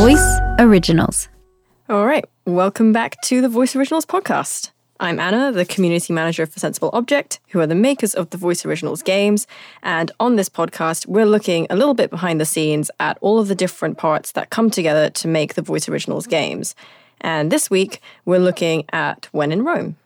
Voice Originals. All right, welcome back to the Voice Originals podcast. I'm Anna, the community manager for Sensible Object, who are the makers of the Voice Originals games. And on this podcast, we're looking a little bit behind the scenes at all of the different parts that come together to make the Voice Originals games. And this week, we're looking at When in Rome.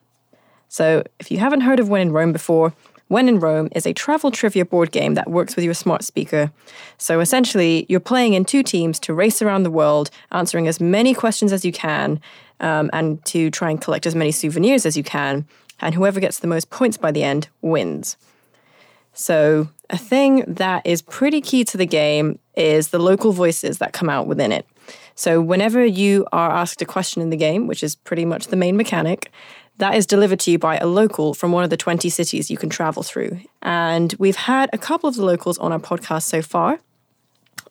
So if you haven't heard of When in Rome before, when in Rome is a travel trivia board game that works with your smart speaker. So essentially, you're playing in two teams to race around the world, answering as many questions as you can, um, and to try and collect as many souvenirs as you can. And whoever gets the most points by the end wins. So, a thing that is pretty key to the game is the local voices that come out within it. So, whenever you are asked a question in the game, which is pretty much the main mechanic, that is delivered to you by a local from one of the 20 cities you can travel through. And we've had a couple of the locals on our podcast so far.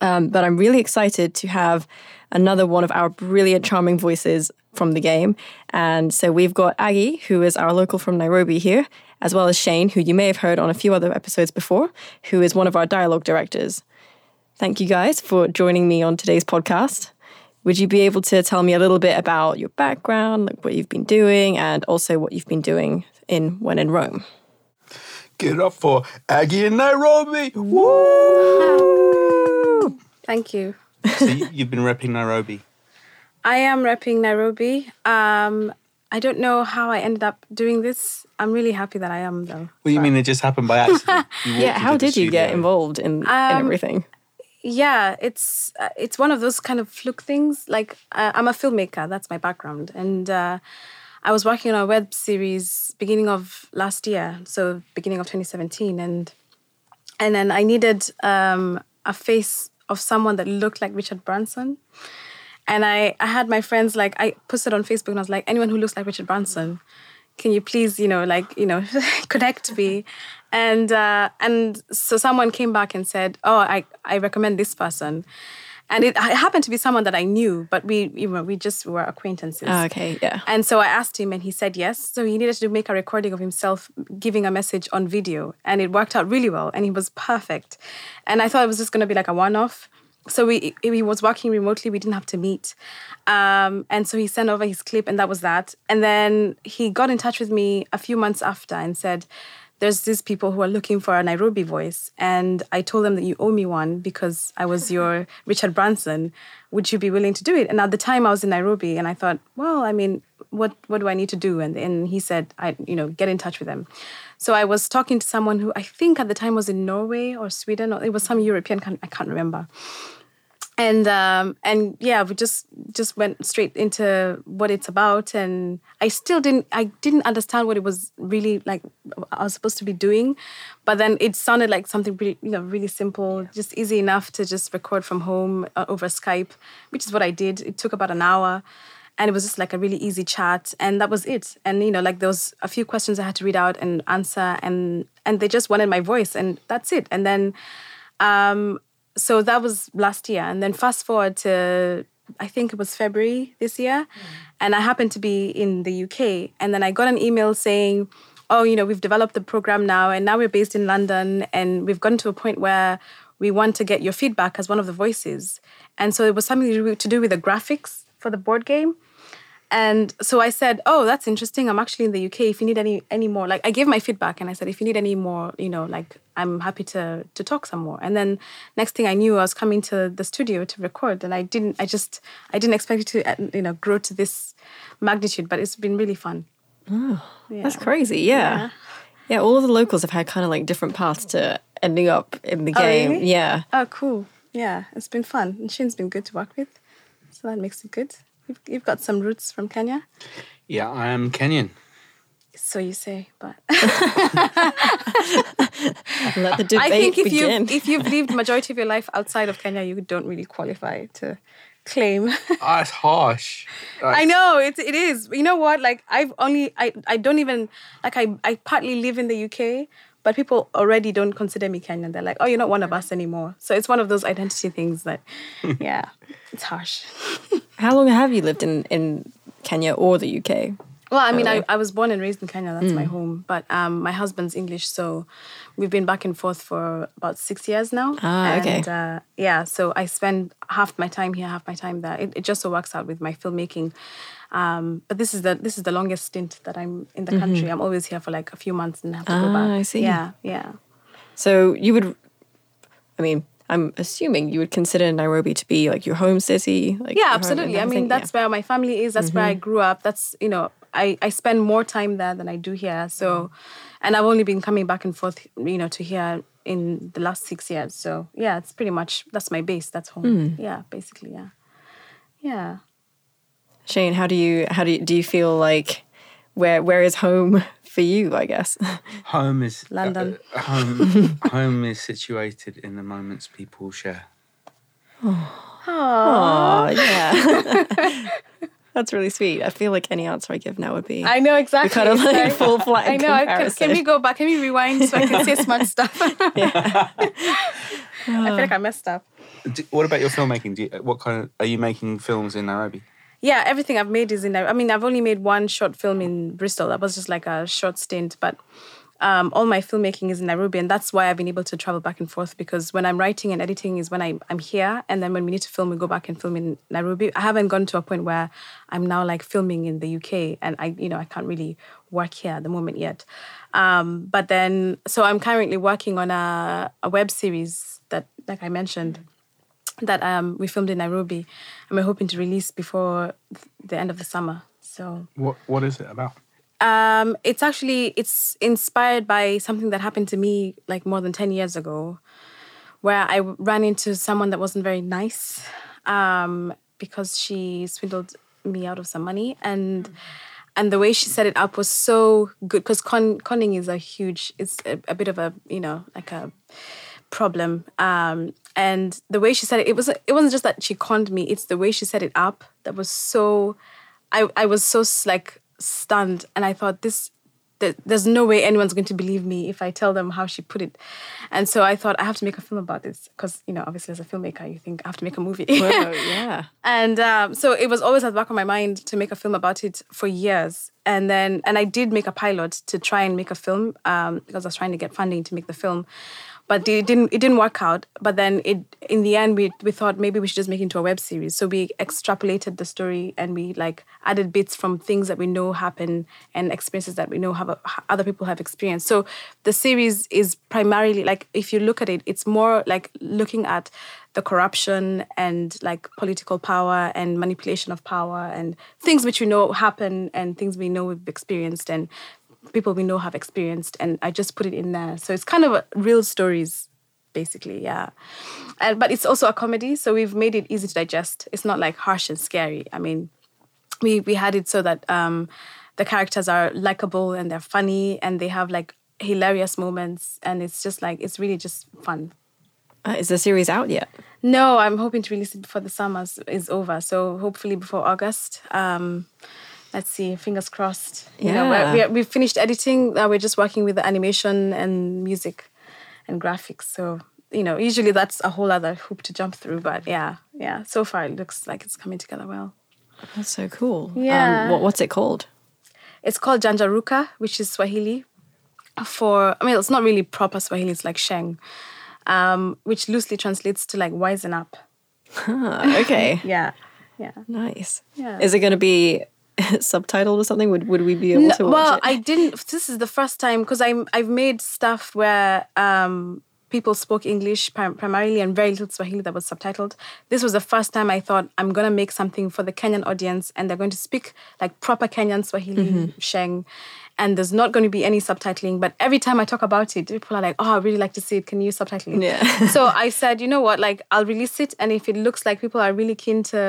Um, but I'm really excited to have another one of our brilliant, charming voices from the game. And so we've got Aggie, who is our local from Nairobi here, as well as Shane, who you may have heard on a few other episodes before, who is one of our dialogue directors. Thank you guys for joining me on today's podcast. Would you be able to tell me a little bit about your background, like what you've been doing, and also what you've been doing in when in Rome? Get up for Aggie in Nairobi! Woo! Thank you. so you've been repping Nairobi. I am repping Nairobi. Um, I don't know how I ended up doing this. I'm really happy that I am, though. What do you mean it just happened by accident? yeah, how did you get involved in, um, in everything? Yeah it's uh, it's one of those kind of fluke things. Like uh, i'm a filmmaker that's my background. And uh, i was working on a web series beginning of last year so beginning of 2017 and and then i needed um, a face of someone that looked like richard branson. And I, I had my friends like i posted on facebook and i was like anyone who looks like richard branson can you please you know like you know connect me? And uh, and so someone came back and said oh i i recommend this person. And it, happened to be someone that i knew but we you know we just were acquaintances. Oh, okay yeah. And so i asked him and he said yes. So he needed to make a recording of himself giving a message on video and it worked out really well and he was perfect. And i thought it was just going to be like a one-off so we he was working remotely we didn't have to meet. Um, and so he sent over his clip and that was that. And then he got in touch with me a few months after and said there's these people who are looking for a nairobi voice and i told them that you owe me one because i was your richard branson. Would you be willing to do it? And at the time i was in nairobi and i thought well i mean what what do i need to do? And, and he said i you know get in touch with them. So i was talking to someone who i think at the time was in norway or sweden or it was some european i can't remember. And um, and yeah, we just just went straight into what it's about, and I still didn't I didn't understand what it was really like I was supposed to be doing, but then it sounded like something really you know really simple, just easy enough to just record from home uh, over Skype, which is what I did. It took about an hour, and it was just like a really easy chat, and that was it. And you know, like there was a few questions I had to read out and answer, and and they just wanted my voice, and that's it. And then. Um, so that was last year. And then fast forward to, I think it was February this year. Mm. And I happened to be in the UK. And then I got an email saying, oh, you know, we've developed the program now. And now we're based in London. And we've gotten to a point where we want to get your feedback as one of the voices. And so it was something to do with the graphics for the board game. And so I said, "Oh, that's interesting. I'm actually in the UK. If you need any any more, like I gave my feedback and I said, if you need any more, you know, like I'm happy to to talk some more." And then next thing I knew, I was coming to the studio to record, and I didn't. I just I didn't expect it to uh, you know grow to this magnitude, but it's been really fun. Oh, yeah. that's crazy. Yeah. yeah. yeah, All of the locals have had kind of like different paths to ending up in the oh, game. Really? Yeah. Oh, cool. Yeah, it's been fun. And Shane's been good to work with, so that makes it good. You've, you've got some roots from Kenya. Yeah, I am Kenyan. So you say, but let the debate I think if begin. you if you've lived majority of your life outside of Kenya, you don't really qualify to claim. it's harsh. Like, I know it. It is. You know what? Like I've only I I don't even like I I partly live in the UK, but people already don't consider me Kenyan. They're like, oh, you're not one of us anymore. So it's one of those identity things that, yeah, it's harsh. How long have you lived in, in Kenya or the UK? Well, I mean, I. I was born and raised in Kenya. That's my home. But um, my husband's English, so we've been back and forth for about six years now. Ah, okay. And, uh, yeah, so I spend half my time here, half my time there. It, it just so works out with my filmmaking. Um, but this is the this is the longest stint that I'm in the country. I'm always here for like a few months and have to go Mm-hmm. Ah, back. I see. Yeah, yeah. So you would, I mean, I'm assuming you would consider Nairobi to be like your home city. Like yeah absolutely i mean that's where my family is that's where i grew up that's you know I, I spend more time there than i do here so and i've only been coming back and forth you know to here in the last six years so yeah it's pretty much that's my base that's home yeah basically yeah yeah Shane, how do you how do you, do you feel like where where is home for you? I guess. Home is London. uh, home. home is situated in the moments people share. Oh yeah, that's really sweet. I feel like any answer I give now would be i know exactly kind of like Sorry. full flat i know can, comparison. can we go back can we rewind so i can say smart stuff i feel like i messed up Do, what about your filmmaking? Do you, what kind of are you making films in Nairobi? yeah, everything I've made is in. Nairobi. I mean, I've only made one short film in Bristol. That was just like a short stint, but um, all my filmmaking is in Nairobi, and that's why I've been able to travel back and forth. Because when I'm writing and editing is when I, I'm here, and then when we need to film, we go back and film in Nairobi. I haven't gone to a point where I'm now like filming in the UK, and I, you know, I can't really work here at the moment yet. Um, but then, so I'm currently working on a, a web series that, like I mentioned that um, we filmed in Nairobi, and we're hoping to release before th- the end of the summer. So What What is it about? Um, it's actually it's inspired by something that happened to me like more than ten years ago, where I ran into someone that wasn't very nice um, because she swindled me out of some money and. And the way she set it up was so good because con- conning is a huge, it's a, a bit of a, you know, like a problem. Um, and the way she said it, it was it wasn't just that she conned me. It's the way she set it up that was so. I I was so like stunned, and I thought this. there- There's no way anyone's going to believe me if I tell them how she put it, and so I thought I have to make a film about this because you know obviously as a filmmaker you think I have to make a movie. Whoa, yeah. And um, so it was always at the back of my mind to make a film about it for years. And then, and I did make a pilot to try and make a film um, because I was trying to get funding to make the film. But it didn't. It didn't work out. But then, it in the end, we we thought maybe we should just make it into a web series. So we extrapolated the story and we like added bits from things that we know happen and experiences that we know have other people have experienced. So the series is primarily like if you look at it, it's more like looking at the corruption and like political power and manipulation of power and things which we know happen and things we know we've experienced and people we know have experienced and i just put it in there so it's kind of a, real stories basically yeah and but it's also a comedy so we've made it easy to digest it's not like harsh and scary i mean we we had it so that um the characters are likable and they're funny and they have like hilarious moments and it's just like it's really just fun Uh, is the series out yet? no, I'm hoping to release it before the summer is- is over. So hopefully before August. Um, let's see, fingers crossed. You know, we're, Yeah. we're, we've finished editing. Uh, we're just working with the animation and music and graphics. So you know, usually that's a whole other hoop to jump through. But yeah, yeah. So far, it looks like it's coming together well. That's so cool. Yeah. Um, what, what's it called? It's called Janjaruka, which is Swahili for, I mean, it's not really proper Swahili, it's like Sheng, um, which loosely translates to like wisen up. Ah, okay. Yeah. Yeah. nice. Yeah. Is it going to be subtitled or something? Would Would we be able to watch well, it? I didn't. This is the first time because I'm I've made stuff where um, people spoke English prim- primarily and very little Swahili that was subtitled. This was the first time I thought I'm gonna make something for the Kenyan audience and they're going to speak like proper Kenyan Swahili Mm-hmm. Sheng. And there's not going to be any subtitling, but every time I talk about it, people are like, "Oh, I really like to see it. Can you subtitle it?" Yeah. so I said, you know what? Like, I'll release it, and if it looks like people are really keen to,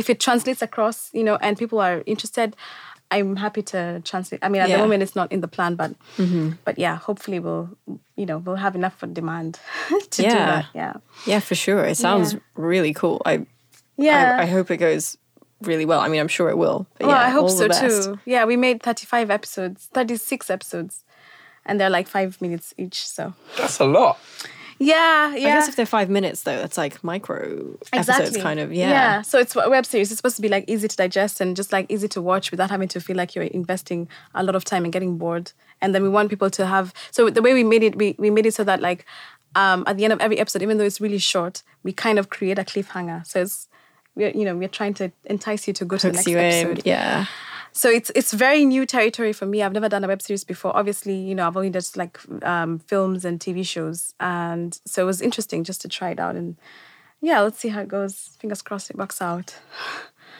if it translates across, you know, and people are interested, I'm happy to translate. I mean, at Yeah. the moment, it's not in the plan, but mm-hmm. but yeah, hopefully we'll, you know, we'll have enough for demand to do that. Yeah. yeah, for sure. It sounds Yeah. really cool. I, Yeah. I I hope it goes really well. I mean, I'm sure it will. But well, yeah, I hope all so too. Yeah, we made 35 episodes, 36 episodes, and they're like five minutes each. So That's a lot. Yeah, yeah. I guess if they're five minutes though, that's like micro episodes, kind of. Yeah. Yeah. So it's a web series. It's supposed to be like easy to digest and just like easy to watch without having to feel like you're investing a lot of time and getting bored. And then we want people to have. So the way we made it, we, we made it so that like um, at the end of every episode, even though it's really short, we kind of create a cliffhanger. So it's we're you know we're trying to entice you to go to the next you in. episode. Yeah. So it's it's very new territory for me. I've never done a web series before. Obviously, you know, I've only done like um, films and TV shows, and so it was interesting just to try it out. And yeah, let's see how it goes. Fingers crossed it works out.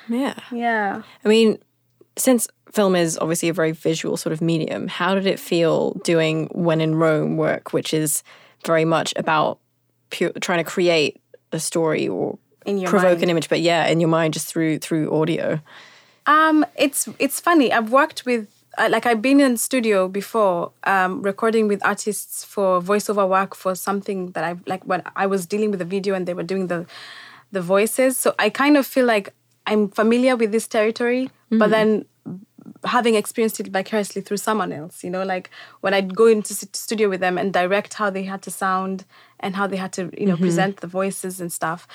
Yeah. Yeah. I mean, since film is obviously a very visual sort of medium, how did it feel doing When in Rome work, which is very much about pure, trying to create a story or In your provoke mind. an image, but yeah, in your mind, just through through audio. Um, it's it's funny. I've worked with uh, like I've been in studio before, um, recording with artists for voiceover work for something that I like when I was dealing with the video and they were doing the the voices. So I kind of feel like I'm familiar with this territory, but then having experienced it vicariously through someone else, you know, like when I'd go into studio with them and direct how they had to sound and how they had to, you know, present the voices and stuff.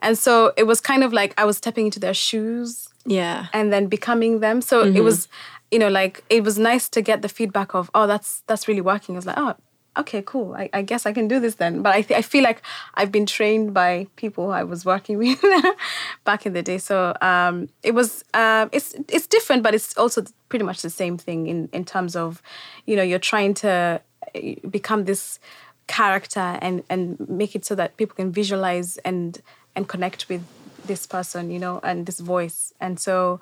And so it was kind of like I was stepping into their shoes Yeah. and then becoming them. So it was, you know, like it was nice to get the feedback of, oh, that's that's really working. I was like, oh, okay, cool. I, I guess I can do this then. But I th- I feel like I've been trained by people I was working with back in the day. So um, it was um, it's it's different, but it's also pretty much the same thing in in terms of, you know, you're trying to uh, become this character and and make it so that people can visualize and and connect with this person you know and this voice. And so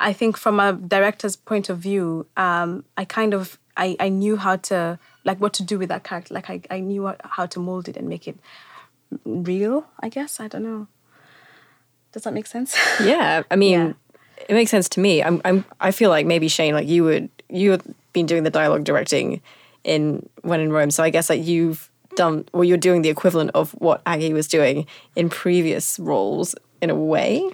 i think from a director's point of view um i kind of i i knew how to like what to do with that character. Like i, I knew how- to mold it and make it real i guess. I don't know. Does that make sense? Yeah, I mean, Yeah. it makes sense to me. I'm, I'm, I feel like maybe Shane, like you would, you had been doing the dialogue directing in When in Rome, so I guess like you've done, well you're doing the equivalent of what Aggie was doing in previous roles in a way.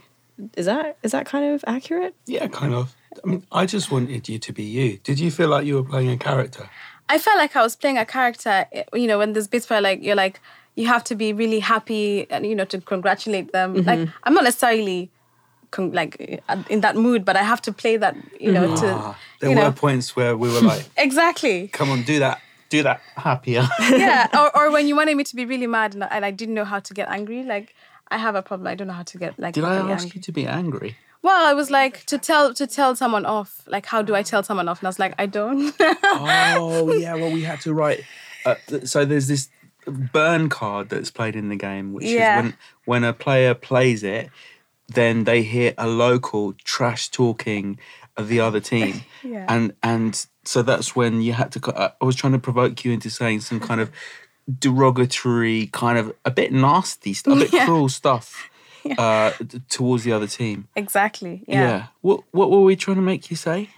Is that is that kind of accurate? Yeah, kind of. I mean, I just wanted you to be you. Did you feel like you were playing a character? I felt like I was playing a character, eh, you know, when there's bits where like you're like you have to be really happy and you know to congratulate them. Like I'm not necessarily con- like uh, in that mood, but I have to play that, you know, to Ah, there you were know points where we were like, exactly. "Come on, do that, do that happier." yeah, or or when you wanted me to be really mad and, and I didn't know how to get angry, like I have a problem. I don't know how to get like Did I ask angry. you to be angry? Well, I was like to tell to tell someone off. Like, how do I tell someone off? And I was like, I don't. oh yeah, well we had to write. Uh, th- so there's this burn card that's played in the game, which Yeah. is when when a player plays it, then they hear a local trash talking of the other team, Yeah. and and so that's when you had to. uh, I was trying to provoke you into saying some kind of derogatory, kind of a bit nasty stuff, a bit Yeah. cruel stuff. Uh, towards the other team, exactly. yeah. What what were we trying to make you say?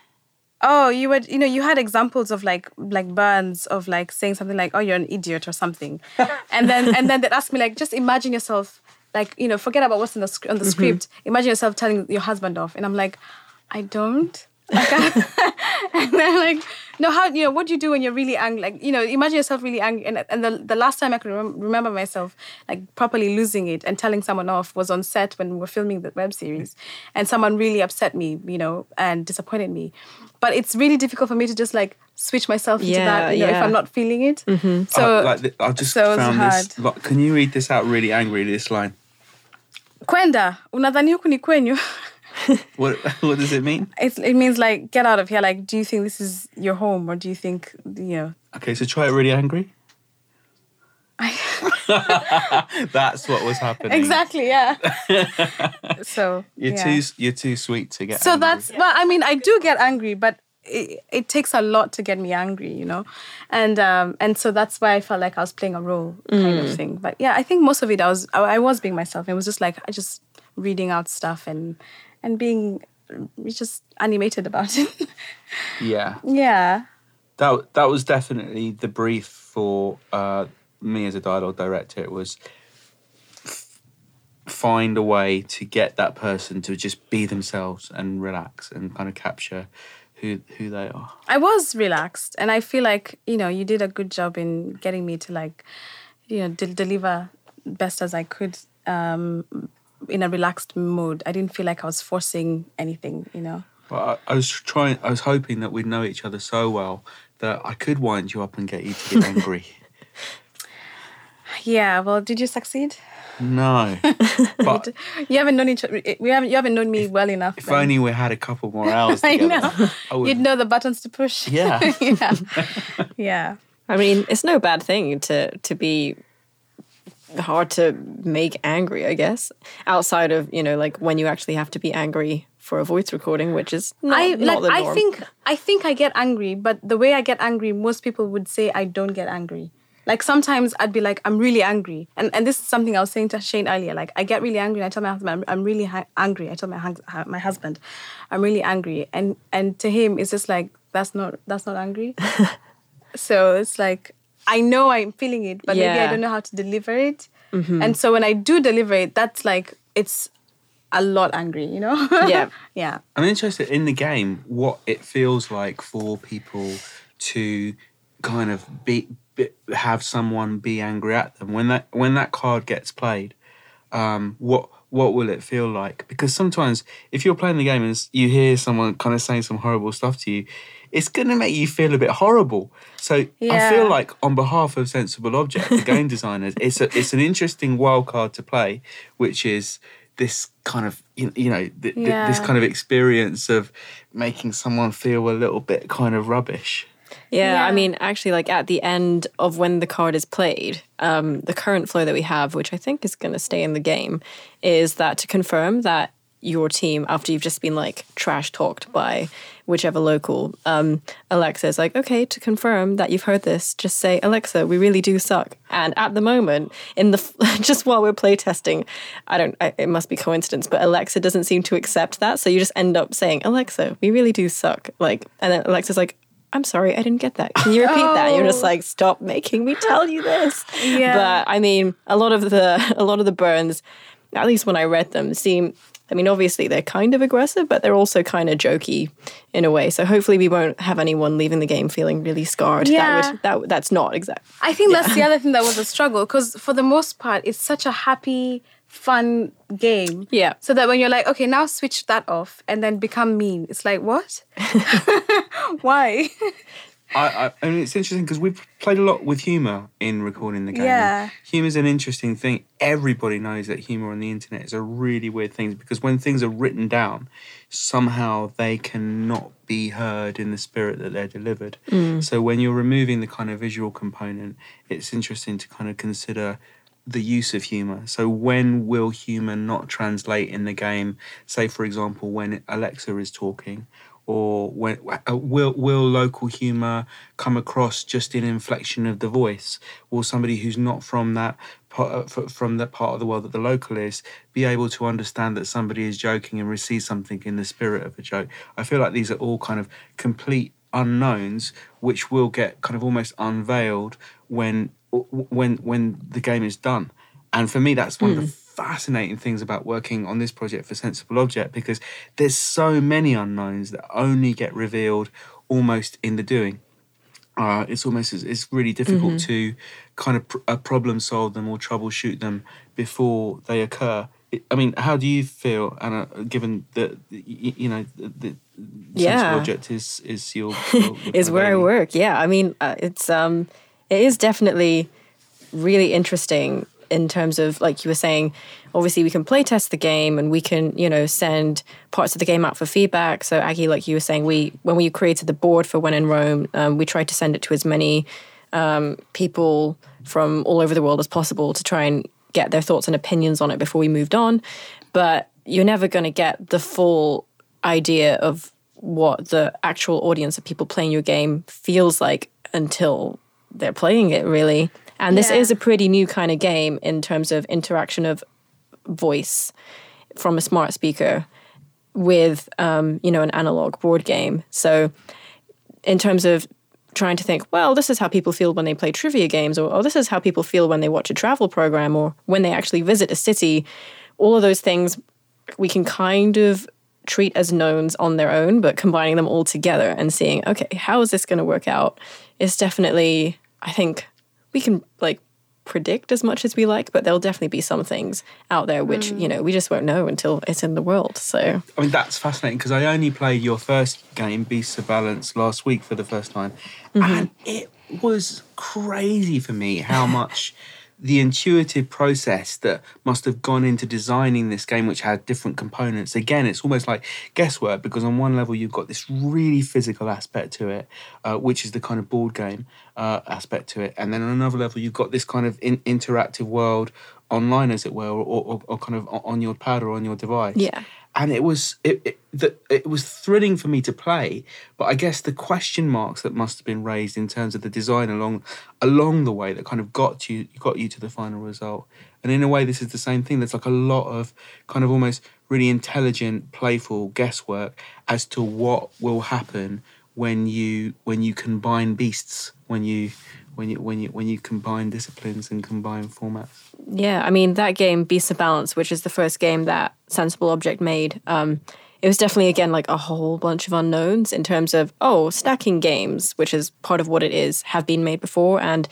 Oh, you would, you know, you had examples of like like burns of like saying something like, "Oh, you're an idiot" or something, and then and then they'd ask me like, just imagine yourself like, you know, forget about what's in the sc- on the script. Imagine yourself telling your husband off, and I'm like, I don't. Like, I- and they're like, no, how you know what do you do when you're really angry? Like, you know, imagine yourself really angry. And and the the last time I could rem- remember myself like properly losing it and telling someone off was on set when we were filming the web series, and someone really upset me, you know, and disappointed me. But it's really difficult for me to just like switch myself into Yeah, that, you know, if. I'm not feeling it. Mhm. So Uh, like th- I just so it's found this. Like, can you read this out really angry? This line. kwenda unadhani huku ni kwenyu What what does it mean? It's, it means like get out of here like do you think this is your home or do you think you know Okay, so try it really angry. That's what was happening. exactly yeah so You're yeah. too you're too sweet to get. so angry. that's well i mean i do get angry but it, it takes a lot to get me angry you know and um and so that's why i felt like i was playing a role kind of thing but yeah i think most of it i was i, I was being myself it was just like i just reading out stuff and and being just animated about it yeah. yeah That that was definitely the brief for uh, me as a dialogue director. It was f- find a way to get that person to just be themselves and relax and kind of capture who who they are. I was relaxed, and I feel like you know you did a good job in getting me to like, you know, de- deliver best as I could um, in a relaxed mood. I didn't feel like I was forcing anything, you know. But I, I was trying. I was hoping that we'd know each other so well that I could wind you up and get you to get angry. Yeah. Well, did you succeed? no, but You haven't known each other. We haven't. You haven't known me well enough. if then. only we had a couple more hours I together. know. I would- You'd know the buttons to push. Yeah. yeah. Yeah. I mean, it's no bad thing to to be hard to make angry, I guess. Outside of, you know, like when you actually have to be angry for a voice recording, which is not, I not like. the I think. I think I get angry, but the way I get angry, most people would say I don't get angry. Like sometimes I'd be like, I'm really angry, and and this is something I was saying to Shane earlier. Like I get really angry, and I tell my husband, I'm, I'm really ha- angry. I tell my hu- my husband, I'm really angry, and and to him, it's just like that's not that's not angry. so it's like I know I'm feeling it, but maybe I don't know how to deliver it. And so when I do deliver it, that's like it's a lot angry, you know? Yeah. yeah. I'm interested in the game what it feels like for people to kind of be, be have someone be angry at them when that when that card gets played. Um, what what will it feel like? Because sometimes if you're playing the game and you hear someone kind of saying some horrible stuff to you, it's going to make you feel a bit horrible. So I feel like on behalf of Sensible Object, the game designers, it's a, it's an interesting wild card to play, which is this kind of you you know th- th- this kind of experience of making someone feel a little bit kind of rubbish. Yeah, I mean, actually, like at the end of when the card is played, um, the current flow that we have, which I think is going to stay in the game, is that to confirm that your team, after you've just been like trash talked by whichever local, um, Alexa is like, okay, to confirm that you've heard this, just say, Alexa, we really do suck. And at the moment, in the just while we're playtesting, I don't, I, it must be coincidence, but Alexa doesn't seem to accept that. So you just end up saying, Alexa, we really do suck. Like, and then Alexa's like, I'm sorry, I didn't get that. Can you repeat that? And you're just Oh. like, stop making me tell you this. Yeah. But I mean, a lot of the a lot of the burns, at least when I read them, seem. I mean, obviously they're kind of aggressive, but they're also kind of jokey in a way. So hopefully we won't have anyone leaving the game feeling really scarred. Yeah. That would that that's not exact. I think that's the other thing that was a struggle because for the most part, it's such a happy, fun game. Yeah. So that when you're like, okay, now switch that off and then become mean, it's like, what? Why? I, I, mean, it's interesting because we've played a lot with humor in recording the game. Yeah. Humor's an interesting thing. Everybody knows that humor on the internet is a really weird thing because when things are written down, somehow they cannot be heard in the spirit that they're delivered. Mm. So when you're removing the kind of visual component, it's interesting to kind of consider the use of humor. So when will humor not translate in the game? Say, for example, when Alexa is talking, or when uh, will will local humor come across just in inflection of the voice? Will somebody who's not from that part uh, from that part of the world that the local is be able to understand that somebody is joking and receive something in the spirit of a joke? I feel like these are all kind of complete unknowns which will get kind of almost unveiled when when when the game is done and for me that's one of the fascinating things about working on this project for sensible object because there's so many unknowns that only get revealed almost in the doing uh, it's almost it's really difficult to kind of pr- uh, problem solve them or troubleshoot them before they occur it, I mean, how do you feel, Anna? Given that you know the, Yeah. sensible object is is your, your, your is where I work. Yeah, I mean, uh, it's um, it is definitely really interesting in terms of like you were saying. Obviously, we can play test the game and we can you know send parts of the game out for feedback. So Aggie, like you were saying, we when we created the board for When in Rome, um, we tried to send it to as many um, people from all over the world as possible to try and get their thoughts and opinions on it before we moved on. But you're never going to get the full idea of what the actual audience of people playing your game feels like until they're playing it, really. And this Yeah. is a pretty new kind of game in terms of interaction of voice from a smart speaker with, um, you know, an analog board game. So, in terms of trying to think, well, this is how people feel when they play trivia games, or, or this is how people feel when they watch a travel program, or when they actually visit a city, all of those things we can kind of treat as knowns on their own, but combining them all together and seeing, okay, how is this going to work out is definitely, I think we can like predict as much as we like, but there'll definitely be some things out there which, you mm. know, we just won't know until it's in the world. So, I mean, that's fascinating because I only played your first game, Beasts of Balance, last week for the first time. Mm-hmm. And it was crazy for me how much the intuitive process that must have gone into designing this game, which had different components. Again, it's almost like guesswork because on one level, you've got this really physical aspect to it, uh, which is the kind of board game uh, aspect to it. And then on another level, you've got this kind of in- interactive world online, as it were, or, or, or kind of on your pad or on your device yeah. And it was it, it it was thrilling for me to play but i guess the question marks that must have been raised in terms of the design along along the way that kind of got you got you to the final result. And in a way this is the same thing. There's like a lot of kind of almost really intelligent playful guesswork as to what will happen when you when you combine beasts when you when you when you when you combine disciplines and combine formats Yeah, I mean that game, Beasts of Balance, which is the first game that Sensible Object made. Um, it was definitely again like a whole bunch of unknowns in terms of oh, stacking games, which is part of what it is, have been made before, and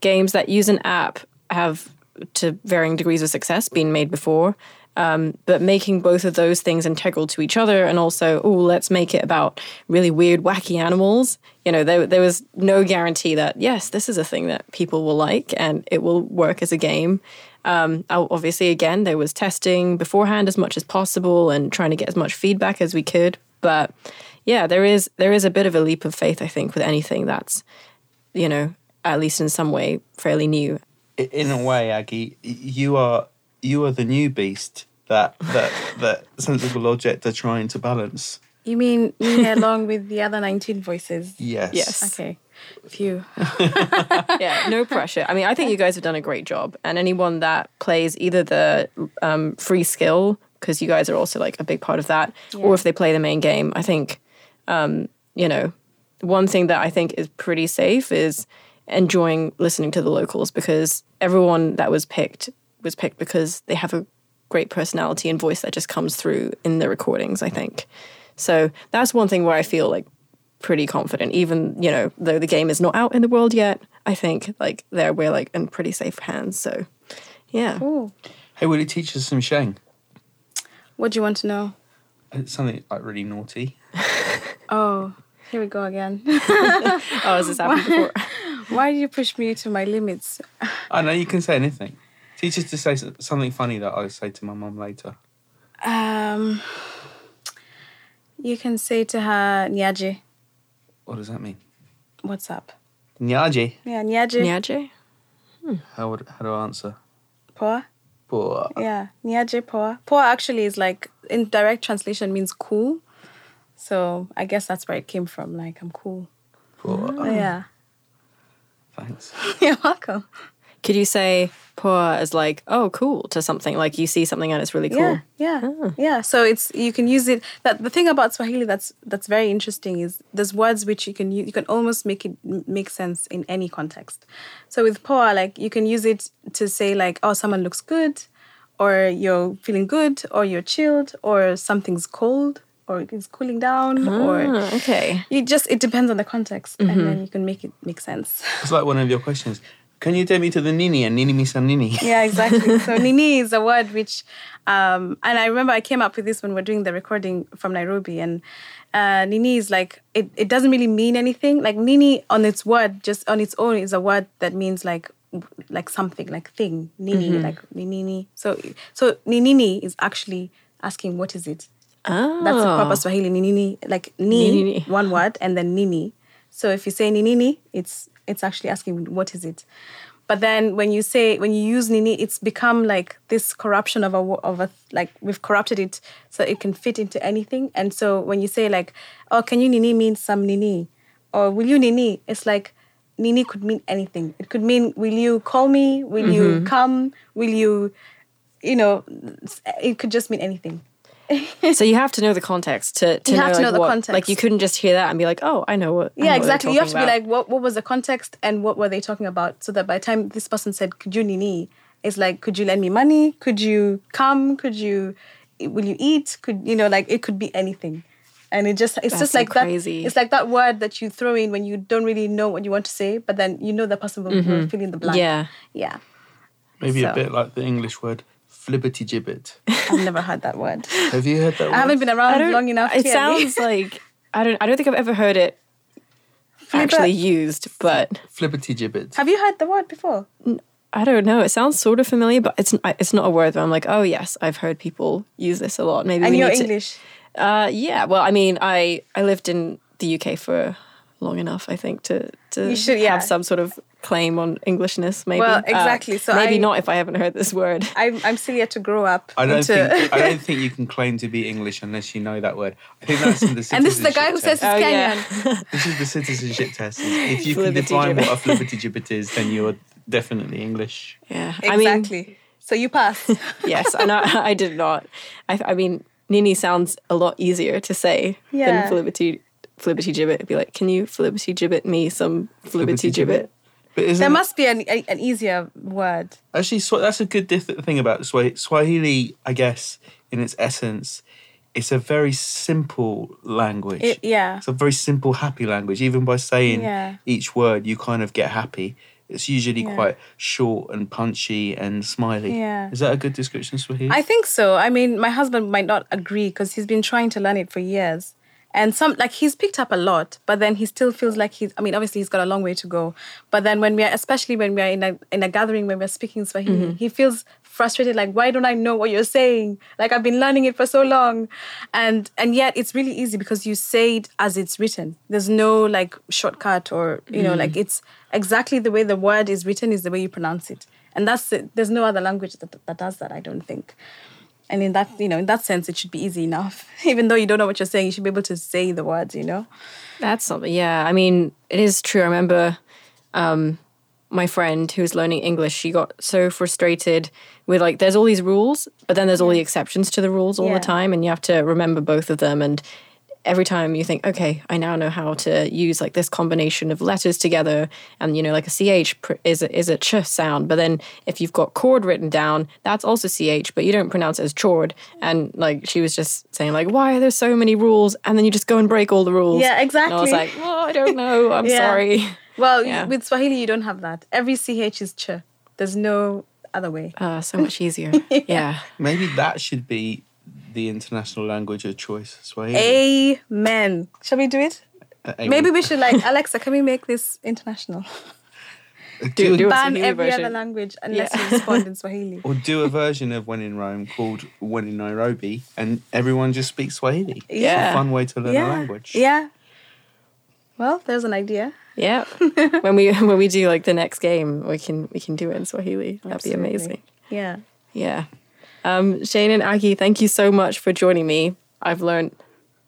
games that use an app have, to varying degrees of success, been made before. Um, but making both of those things integral to each other, and also, oh, let's make it about really weird, wacky animals. You know, there, there was no guarantee that yes, this is a thing that people will like and it will work as a game. Um, obviously, again, there was testing beforehand as much as possible and trying to get as much feedback as we could. But yeah, there is there is a bit of a leap of faith, I think, with anything that's, you know, at least in some way, fairly new. In a way, Aggie, you are you are the new beast that that that sensible object are trying to balance. You mean me along with the other 19 voices? Yes. Yes. Okay. Phew. yeah, no pressure. I mean, I think you guys have done a great job. And anyone that plays either the um, free skill, because you guys are also like a big part of that, or if they play the main game, I think, um, you know, one thing that I think is pretty safe is enjoying listening to the locals because everyone that was picked was picked because they have a great personality and voice that just comes through in the recordings, I think. So that's one thing where I feel like pretty confident, even you know, though the game is not out in the world yet. I think like there we're like in pretty safe hands. So, yeah, Cool. Hey, will you teach us some Sheng? What do you want to know? It's something like really naughty. Oh, here we go again. oh, has this happened before? Why do you push me to my limits? I know you can say anything. Teach us to say something funny that I'll say to my mum later. Um, you can say to her, Nyaje, What does that mean? what's up? Nyaji. Yeah, Nyaje. Nyaje? How would how do I answer? Poa. Poor. Yeah, Nyaje Poa. Poa actually is like, in direct translation, means cool. So I guess that's where it came from. Like, I'm cool. Poor. Oh, yeah. Thanks. You're welcome. Could you say poor as like oh cool to something like you see something and it's really cool? Yeah, yeah, yeah. So it's you can use it. That the thing about Swahili that's that's very interesting is there's words which you can use. You can almost make it make sense in any context. So with poa, like you can use it to say like, oh, someone looks good, or you're feeling good, or you're chilled, or something's cold, or it's cooling down, or Ah, okay. you just it depends on the context, and then you can make it make sense. It's like one of your questions. Can you take me to the nini and nini me some nini? Yeah, exactly. so Nini is a word which, um, and I remember I came up with this when we we're doing the recording from Nairobi, and uh, Nini is like it. It doesn't really mean anything. Like Nini on its word, just on its own, is a word that means like like something, like thing. Nini, like Nini. So so Nini is actually asking what is it. Oh, That's the proper Swahili Nini, like ni, Ninini. one word, and then Nini. So if you say Ninini, it's it's actually asking what is it. But then when you say when you use Nini, it's become like this corruption of a of a like we've corrupted it so it can fit into anything. And so when you say like, oh, can you Nini mean some Nini, or will you Nini? It's like Nini could mean anything. It could mean will you call me? Will you mm-hmm. come? Will you, you know, it could just mean anything. so you have to know the context to, to You know, have to like, know the what- context. Like you couldn't just hear that and be like, oh, I know what. I know yeah what exactly. You have to talking be like what, what was the context and what were they talking about? So that by the time this person said could you nini? It's like could you lend me money? Could you come? Could you will you eat? Could you know like it could be anything. And it just it's That's just so like crazy. that it's like that word that you throw in when you don't really know what you want to say but then you know the person will, will mm-hmm. fill in the blank. Yeah. yeah. Maybe a bit like the English word flibbity gibbet. I've never heard that word. Have you heard that word? I haven't been around long enough. It clearly. sounds like I don't. I don't think I've ever heard it actually used, but Flibbity gibbet. Have you heard the word before? I don't know. It sounds sort of familiar, but it's it's not a word that I'm like, oh yes, I've heard people use this a lot. Maybe And we you're need to- English. Uh, yeah. Well, I mean, I I lived in the UK for long enough, I think, to to You should, yeah. have some sort of claim on Englishness. Maybe. Well, Uh, exactly. So maybe I- not if I haven't heard this word. I'm, I'm still yet to grow up. I don't into- think I don't think you can claim to be English unless you know that word. I think that's in the and this is the guy who citizenship says he's test. Oh, yeah. Kenyan. this is the citizenship test. If you can define what a gibbet. flibbity gibbet is, then you're definitely English. Yeah. I mean, Exactly. so you passed. yes, and I, I did not. I, I mean, Nini sounds a lot easier to say Yeah. than flibbity flibbity gibbet. It'd be like, can you flibbity gibbet me some flibbity gibbet? But isn't there must be an, a, an easier word. actually Swa- that's a good dif- thing about Swa- Swahili. I guess in its essence, it's a very simple language. It, yeah. It's a very simple, happy language. Even by saying Yeah. each word, you kind of get happy. It's usually Yeah. quite short and punchy and smiley. Yeah. Is that a good description of Swahili? I think so. I mean, my husband might not agree because he's been trying to learn it for years. And some like he's picked up a lot, but then he still feels like he's I mean, obviously he's got a long way to go. But then when we are especially when we are in a in a gathering when we're speaking Swahili, mm-hmm. he feels frustrated, like, why don't I know what you're saying? Like I've been learning it for so long. And and yet it's really easy because you say it as it's written. There's no like shortcut or you know, like mm-hmm. it's exactly the way the word is written is the way you pronounce it. And that's it. There's no other language that, that does that, I don't think. And in that, you know, in that sense, it should be easy enough. Even though you don't know what you're saying, you should be able to say the words, you know? That's something. Yeah, I mean, it is true. I remember um, my friend who was learning English. She got so frustrated with like, there's all these rules, but then there's all the exceptions to the rules all Yeah. the time, and you have to remember both of them. And every time you think, okay, I now know how to use like this combination of letters together, and you know, like a ch pr- is a, is a ch sound, but then if you've got chord written down, that's also ch, but you don't pronounce it as chord. And like she was just saying, like, why are there so many rules? And then you just go and break all the rules. Yeah, And I was exactly. like, well, I don't know. I'm Yeah. sorry. Well, Yeah. with Swahili, you don't have that. Every CH is ch. There's no other way. Uh, so much easier. yeah. Maybe that should be the international language of choice, Swahili. Amen. Shall we do it? Uh, Maybe we should like, Alexa, can we make this international? Do, do a Ban every version. other language unless Yeah. you respond in Swahili. Or do a version of When in Rome called When in Nairobi, and everyone just speaks Swahili. It's Yeah. a fun way to learn yeah. a language. Yeah. Well, there's an idea. Yeah. when we when we do like the next game, we can we can do it in Swahili. That'd Absolutely. be amazing. Yeah. Yeah. Um, Shane and Aggie, thank you so much for joining me. I've learned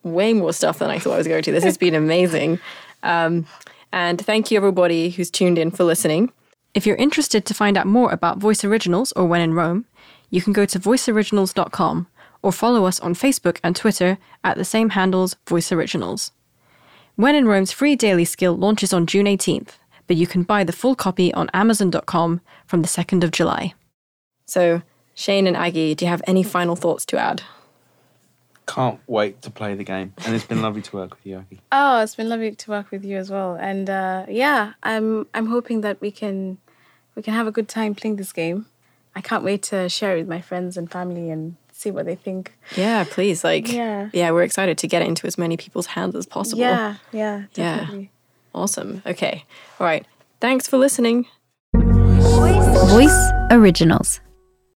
way more stuff than I thought I was going to. This has been amazing. Um, and thank you, everybody who's tuned in for listening. If you're interested to find out more about Voice Originals or When in Rome, you can go to voiceoriginals.com or follow us on Facebook and Twitter at the same handles, Voice Originals. When in Rome's free daily skill launches on June 18th, but you can buy the full copy on Amazon.com from the 2nd of July. So, Shane and Aggie, do you have any final thoughts to add? Can't wait to play the game. And it's been lovely to work with you, Aggie. Oh, it's been lovely to work with you as well. And uh, yeah, I'm I'm hoping that we can we can have a good time playing this game. I can't wait to share it with my friends and family and see what they think. Yeah, please. Like, Yeah. yeah, we're excited to get it into as many people's hands as possible. Yeah, yeah, Yeah. Awesome. Okay. All right. Thanks for listening. Voice Originals.